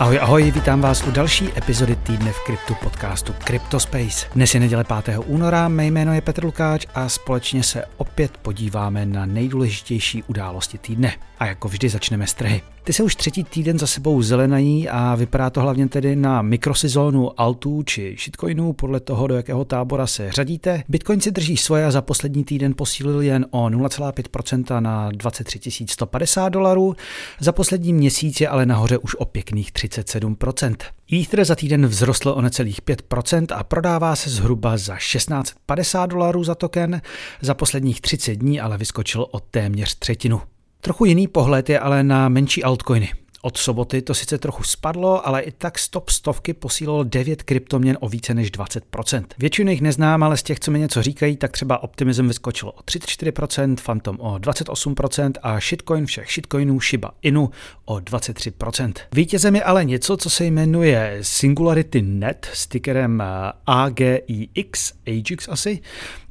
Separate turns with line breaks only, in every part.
Ahoj, ahoj, vítám vás u další epizody týdne v kryptu podcastu CryptoSpace. Dnes je neděle 5. února, mé jméno je Petr Lukáč a společně se opět podíváme na nejdůležitější události týdne. A jako vždy začneme s trhy. Ty se už třetí týden za sebou zelenají a vypadá to hlavně tedy na mikrosezónu altů či shitcoinů podle toho, do jakého tábora se řadíte. Bitcoin si drží svoje a za poslední týden posílil jen o 0,5% na 23 150 dolarů. Za poslední měsíc je ale nahoře už o pěkných 37%. Ether za týden vzrostl o necelých 5% a prodává se zhruba za 1650 dolarů za token. Za posledních 30 dní ale vyskočil o téměř třetinu. Trochu jiný pohled je ale na menší altcoiny. Od soboty to sice trochu spadlo, ale i tak stop stovky posílilo 9 kryptoměn o více než 20%. Většinu jich neznám, ale z těch, co mi něco říkají, tak třeba Optimism vyskočilo o 34%, Phantom o 28% a shitcoin všech shitcoinů Shiba Inu o 23%. Vítězem je ale něco, co se jmenuje Singularity Net s tickerem AGIX, AGIX asi,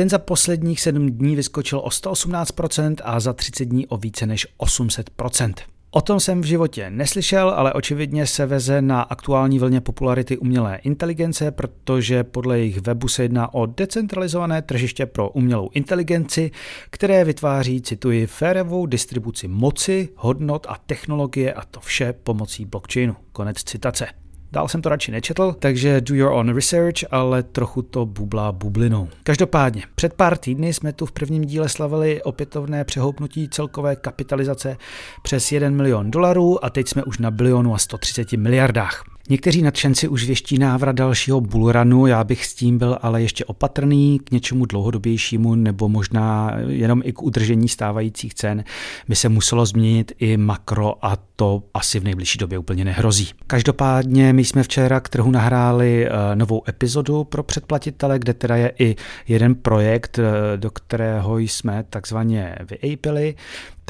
ten za posledních 7 dní vyskočil o 118% a za 30 dní o více než 800%. O tom jsem v životě neslyšel, ale očividně se veze na aktuální vlně popularity umělé inteligence, protože podle jejich webu se jedná o decentralizované tržiště pro umělou inteligenci, které vytváří, cituji, férovou distribuci moci, hodnot a technologie a to vše pomocí blockchainu. Konec citace. Dál jsem to radši nečetl, takže do your own research, ale trochu to bublá bublinou. Každopádně, před pár týdny jsme tu v prvním díle slavili opětovné přehoupnutí celkové kapitalizace přes 1 milion dolarů a teď jsme už na bilionu a 130 miliardách. Někteří nadšenci už věští návrat dalšího bullrunu, já bych s tím byl ale ještě opatrný k něčemu dlouhodobějšímu nebo možná jenom i k udržení stávajících cen by se muselo změnit i makro a to asi v nejbližší době úplně nehrozí. Každopádně my jsme včera k trhu nahráli eh, novou epizodu pro předplatitele, kde teda je i jeden projekt, eh, do kterého jsme takzvaně vyapili.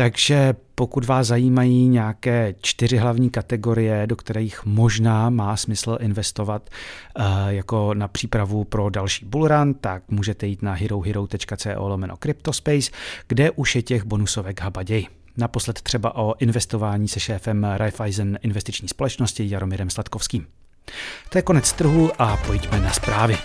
Takže pokud vás zajímají nějaké čtyři hlavní kategorie, do kterých možná má smysl investovat uh, jako na přípravu pro další bullrun, tak můžete jít na herohero.co lomeno CryptoSpace, kde už je těch bonusovek habaděj. Naposled třeba o investování se šéfem Raiffeisen investiční společnosti Jaromirem Sladkovským. To je konec trhu a pojďme na zprávy.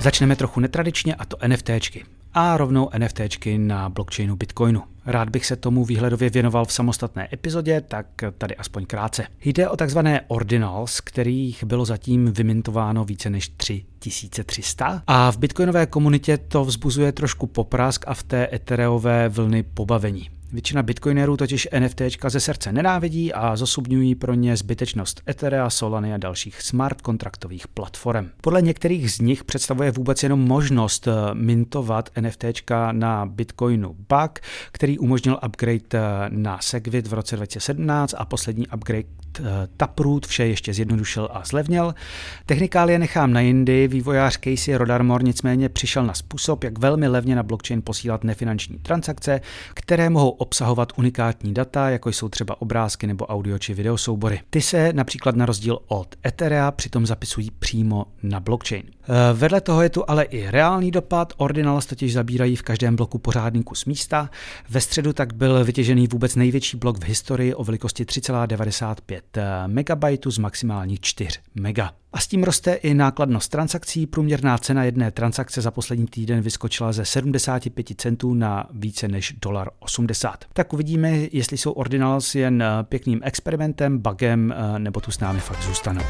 Začneme trochu netradičně a to NFTčky a rovnou NFTčky na blockchainu Bitcoinu. Rád bych se tomu výhledově věnoval v samostatné epizodě, tak tady aspoň krátce. Jde o takzvané ordinals, kterých bylo zatím vymintováno více než 3300 a v bitcoinové komunitě to vzbuzuje trošku poprask a v té etereové vlny pobavení. Většina bitcoinerů totiž NFT ze srdce nenávidí a zosobňují pro ně zbytečnost Etherea, Solany a dalších smart kontraktových platform. Podle některých z nich představuje vůbec jenom možnost eh, mintovat NFT na Bitcoinu bug, který umožnil upgrade eh, na Segwit v roce 2017 a poslední upgrade Eh, Taproot vše ještě zjednodušil a zlevnil. Technikálie nechám na jindy, vývojář Casey Rodarmor nicméně přišel na způsob, jak velmi levně na blockchain posílat nefinanční transakce, které mohou obsahovat unikátní data, jako jsou třeba obrázky nebo audio či video soubory. Ty se například na rozdíl od Etherea přitom zapisují přímo na blockchain. Eh, vedle toho je tu ale i reálný dopad, Ordinals totiž zabírají v každém bloku pořádný kus místa. Ve středu tak byl vytěžený vůbec největší blok v historii o velikosti 3,95 MB z maximálních 4 MB. A s tím roste i nákladnost transakcí. Průměrná cena jedné transakce za poslední týden vyskočila ze 75 centů na více než dolar 80. Tak uvidíme, jestli jsou Ordinals jen pěkným experimentem, bugem, nebo tu s námi fakt zůstanou.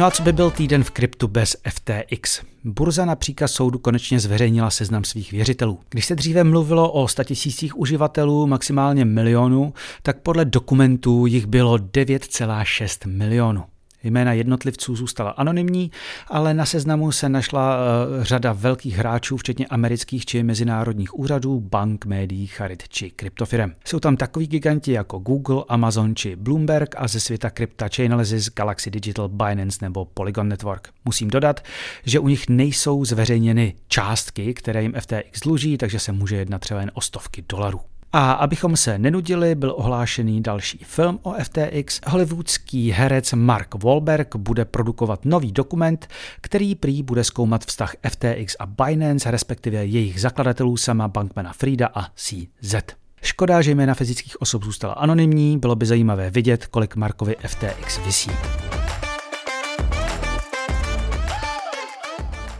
No a co by byl týden v kryptu bez FTX? Burza na příkaz soudu konečně zveřejnila seznam svých věřitelů. Když se dříve mluvilo o statisících uživatelů, maximálně milionu, tak podle dokumentů jich bylo 9,6 milionů. Jména jednotlivců zůstala anonymní, ale na seznamu se našla uh, řada velkých hráčů, včetně amerických či mezinárodních úřadů, bank, médií, charit či kryptofirem. Jsou tam takoví giganti jako Google, Amazon či Bloomberg a ze světa krypta Chainalysis, Galaxy Digital, Binance nebo Polygon Network. Musím dodat, že u nich nejsou zveřejněny částky, které jim FTX dluží, takže se může jednat třeba jen o stovky dolarů. A abychom se nenudili, byl ohlášený další film o FTX. Hollywoodský herec Mark Wahlberg bude produkovat nový dokument, který prý bude zkoumat vztah FTX a Binance, respektive jejich zakladatelů sama Bankmana Frida a CZ. Škoda, že jména fyzických osob zůstala anonymní, bylo by zajímavé vidět, kolik Markovi FTX visí.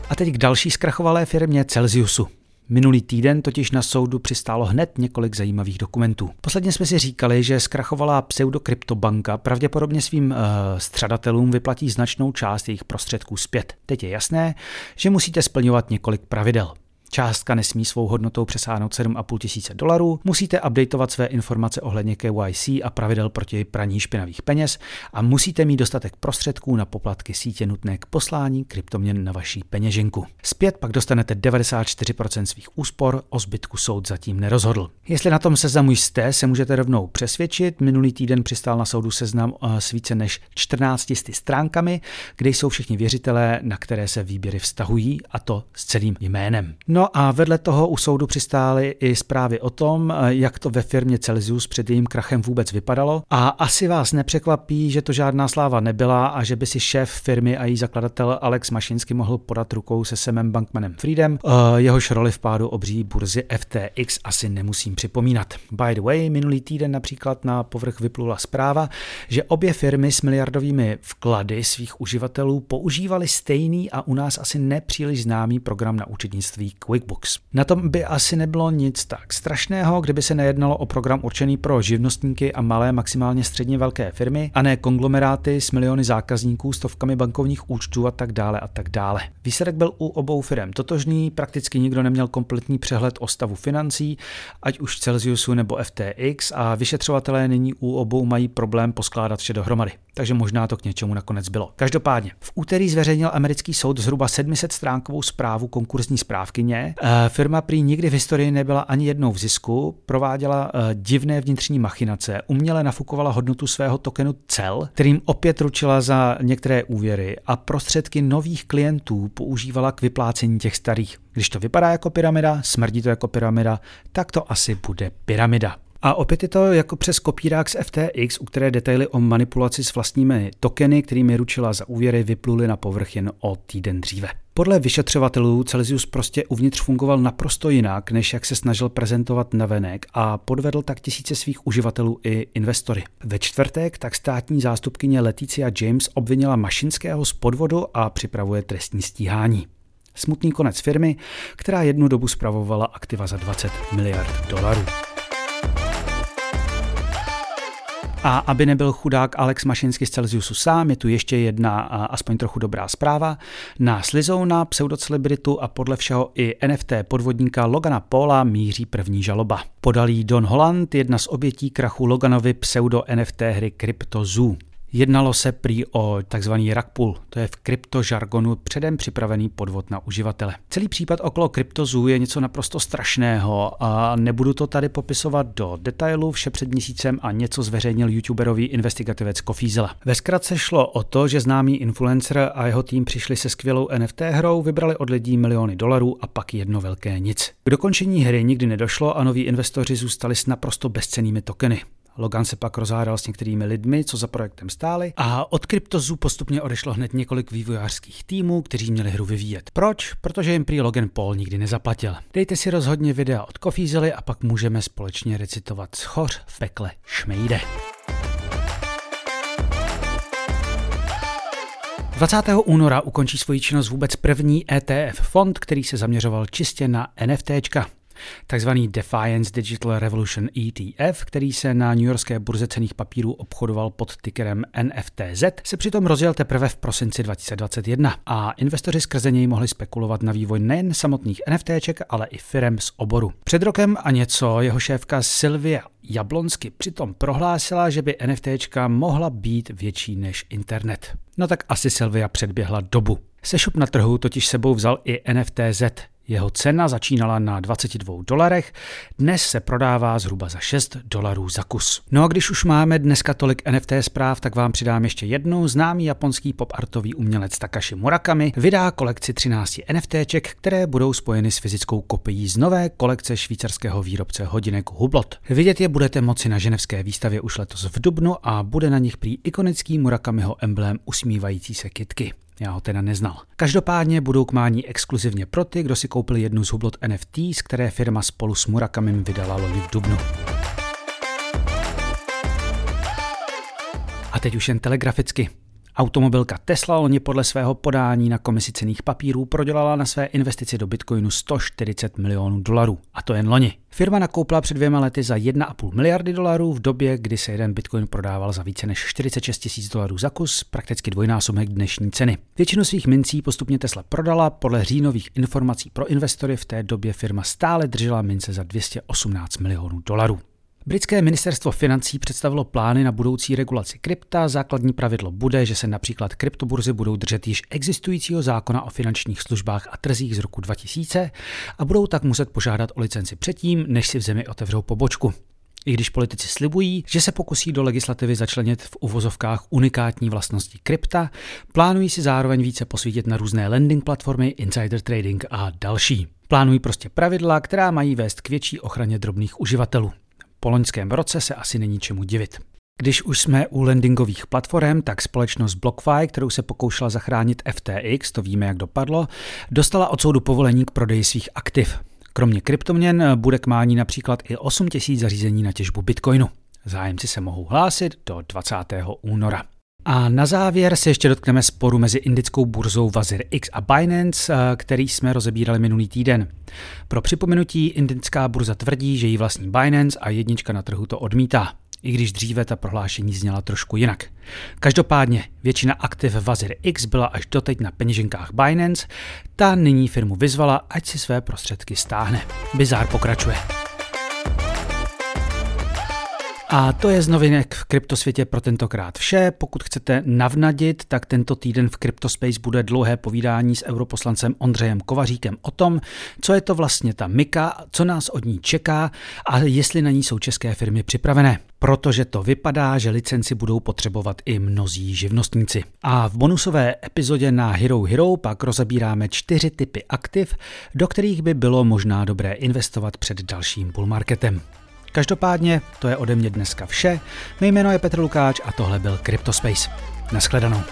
A teď k další zkrachovalé firmě Celsiusu. Minulý týden totiž na soudu přistálo hned několik zajímavých dokumentů. Posledně jsme si říkali, že zkrachovalá pseudokryptobanka pravděpodobně svým uh, střadatelům vyplatí značnou část jejich prostředků zpět. Teď je jasné, že musíte splňovat několik pravidel. Částka nesmí svou hodnotou přesáhnout 7,5 tisíce dolarů, musíte updateovat své informace ohledně KYC a pravidel proti praní špinavých peněz a musíte mít dostatek prostředků na poplatky sítě nutné k poslání kryptoměn na vaší peněženku. Zpět pak dostanete 94% svých úspor, o zbytku soud zatím nerozhodl. Jestli na tom seznamu jste, se můžete rovnou přesvědčit. Minulý týden přistál na soudu seznam eh, s více než 14 stránkami, kde jsou všichni věřitelé, na které se výběry vztahují, a to s celým jménem. No No a vedle toho u soudu přistály i zprávy o tom, jak to ve firmě Celsius před jejím krachem vůbec vypadalo. A asi vás nepřekvapí, že to žádná sláva nebyla a že by si šéf firmy a její zakladatel Alex Mašinsky mohl podat rukou se Semem Bankmanem Freedem. Eh, jehož roli v pádu obří burzy FTX asi nemusím připomínat. By the way, minulý týden například na povrch vyplula zpráva, že obě firmy s miliardovými vklady svých uživatelů používaly stejný a u nás asi nepříliš známý program na účetnictví QuickBooks. Na tom by asi nebylo nic tak strašného, kdyby se nejednalo o program určený pro živnostníky a malé, maximálně středně velké firmy, a ne konglomeráty s miliony zákazníků, stovkami bankovních účtů a tak dále a tak dále. Výsledek byl u obou firm totožný, prakticky nikdo neměl kompletní přehled o stavu financí, ať už Celsiusu nebo FTX a vyšetřovatelé nyní u obou mají problém poskládat vše dohromady. Takže možná to k něčemu nakonec bylo. Každopádně, v úterý zveřejnil americký soud zhruba 700 stránkovou zprávu konkurzní správkyně, Eh, firma prý nikdy v historii nebyla ani jednou v zisku, prováděla eh, divné vnitřní machinace, uměle nafukovala hodnotu svého tokenu CEL, kterým opět ručila za některé úvěry a prostředky nových klientů používala k vyplácení těch starých. Když to vypadá jako pyramida, smrdí to jako pyramida, tak to asi bude pyramida. A opět je to jako přes kopírák z FTX, u které detaily o manipulaci s vlastními tokeny, kterými ručila za úvěry, vypluly na povrch jen o týden dříve. Podle vyšetřovatelů Celsius prostě uvnitř fungoval naprosto jinak, než jak se snažil prezentovat navenek a podvedl tak tisíce svých uživatelů i investory. Ve čtvrtek tak státní zástupkyně Leticia James obvinila Mašinského z podvodu a připravuje trestní stíhání. Smutný konec firmy, která jednu dobu spravovala aktiva za 20 miliard dolarů. A aby nebyl chudák Alex Mašinsky z Celsiusu sám, je tu ještě jedna aspoň trochu dobrá zpráva. Na Slizouna, pseudocelebritu a podle všeho i NFT podvodníka Logana Paula míří první žaloba. Podalí Don Holland, jedna z obětí krachu Loganovi pseudo NFT hry Crypto Zoo. Jednalo se prý o tzv. rug to je v kryptožargonu předem připravený podvod na uživatele. Celý případ okolo kryptozů je něco naprosto strašného a nebudu to tady popisovat do detailu, vše před měsícem a něco zveřejnil youtuberový investigativec Kofízela. Ve zkratce šlo o to, že známý influencer a jeho tým přišli se skvělou NFT hrou, vybrali od lidí miliony dolarů a pak jedno velké nic. K dokončení hry nikdy nedošlo a noví investoři zůstali s naprosto bezcenými tokeny. Logan se pak rozhádal s některými lidmi, co za projektem stáli a od Kryptozu postupně odešlo hned několik vývojářských týmů, kteří měli hru vyvíjet. Proč? Protože jim prý Logan Paul nikdy nezaplatil. Dejte si rozhodně videa od Kofízely a pak můžeme společně recitovat Schoř v pekle šmejde. 20. února ukončí svoji činnost vůbec první ETF fond, který se zaměřoval čistě na NFTčka takzvaný Defiance Digital Revolution ETF, který se na New Yorkské burze cených papírů obchodoval pod tickerem NFTZ, se přitom rozjel teprve v prosinci 2021 a investoři skrze něj mohli spekulovat na vývoj nejen samotných NFTček, ale i firem z oboru. Před rokem a něco jeho šéfka Sylvia Jablonsky přitom prohlásila, že by NFTčka mohla být větší než internet. No tak asi Sylvia předběhla dobu. Sešup na trhu totiž sebou vzal i NFTZ, jeho cena začínala na 22 dolarech, dnes se prodává zhruba za 6 dolarů za kus. No a když už máme dneska tolik NFT zpráv, tak vám přidám ještě jednu. Známý japonský pop-artový umělec Takashi Murakami vydá kolekci 13 NFTček, které budou spojeny s fyzickou kopií z nové kolekce švýcarského výrobce hodinek Hublot. Vidět je budete moci na ženevské výstavě už letos v Dubnu a bude na nich prý ikonický Murakamiho emblém usmívající se kitky. Já ho teda neznal. Každopádně budou k mání exkluzivně pro ty, kdo si koupil jednu z hublot NFT, z které firma spolu s Murakamim vydala loni v Dubnu. A teď už jen telegraficky. Automobilka Tesla loni podle svého podání na komisi cených papírů prodělala na své investici do Bitcoinu 140 milionů dolarů. A to jen loni. Firma nakoupila před dvěma lety za 1,5 miliardy dolarů v době, kdy se jeden Bitcoin prodával za více než 46 tisíc dolarů za kus, prakticky dvojnásobek dnešní ceny. Většinu svých mincí postupně Tesla prodala, podle říjnových informací pro investory v té době firma stále držela mince za 218 milionů dolarů. Britské ministerstvo financí představilo plány na budoucí regulaci krypta. Základní pravidlo bude, že se například kryptoburzy budou držet již existujícího zákona o finančních službách a trzích z roku 2000 a budou tak muset požádat o licenci předtím, než si v zemi otevřou pobočku. I když politici slibují, že se pokusí do legislativy začlenit v uvozovkách unikátní vlastnosti krypta, plánují si zároveň více posvítit na různé lending platformy, insider trading a další. Plánují prostě pravidla, která mají vést k větší ochraně drobných uživatelů. Po loňském roce se asi není čemu divit. Když už jsme u lendingových platform, tak společnost BlockFi, kterou se pokoušela zachránit FTX, to víme, jak dopadlo, dostala od soudu povolení k prodeji svých aktiv. Kromě kryptoměn bude k mání například i 8 000 zařízení na těžbu bitcoinu. Zájemci se mohou hlásit do 20. února. A na závěr se ještě dotkneme sporu mezi indickou burzou Vazir X a Binance, eh, který jsme rozebírali minulý týden. Pro připomenutí, indická burza tvrdí, že jí vlastní Binance a jednička na trhu to odmítá i když dříve ta prohlášení zněla trošku jinak. Každopádně většina aktiv Vazir X byla až doteď na peněženkách Binance, ta nyní firmu vyzvala, ať si své prostředky stáhne. Bizár pokračuje. A to je z novinek v kryptosvětě pro tentokrát vše. Pokud chcete navnadit, tak tento týden v Cryptospace bude dlouhé povídání s europoslancem Ondřejem Kovaříkem o tom, co je to vlastně ta Mika, co nás od ní čeká a jestli na ní jsou české firmy připravené. Protože to vypadá, že licenci budou potřebovat i mnozí živnostníci. A v bonusové epizodě na Hero Hero pak rozebíráme čtyři typy aktiv, do kterých by bylo možná dobré investovat před dalším bull marketem. Každopádně to je ode mě dneska vše. Mé jméno je Petr Lukáč a tohle byl Cryptospace. Naschledanou.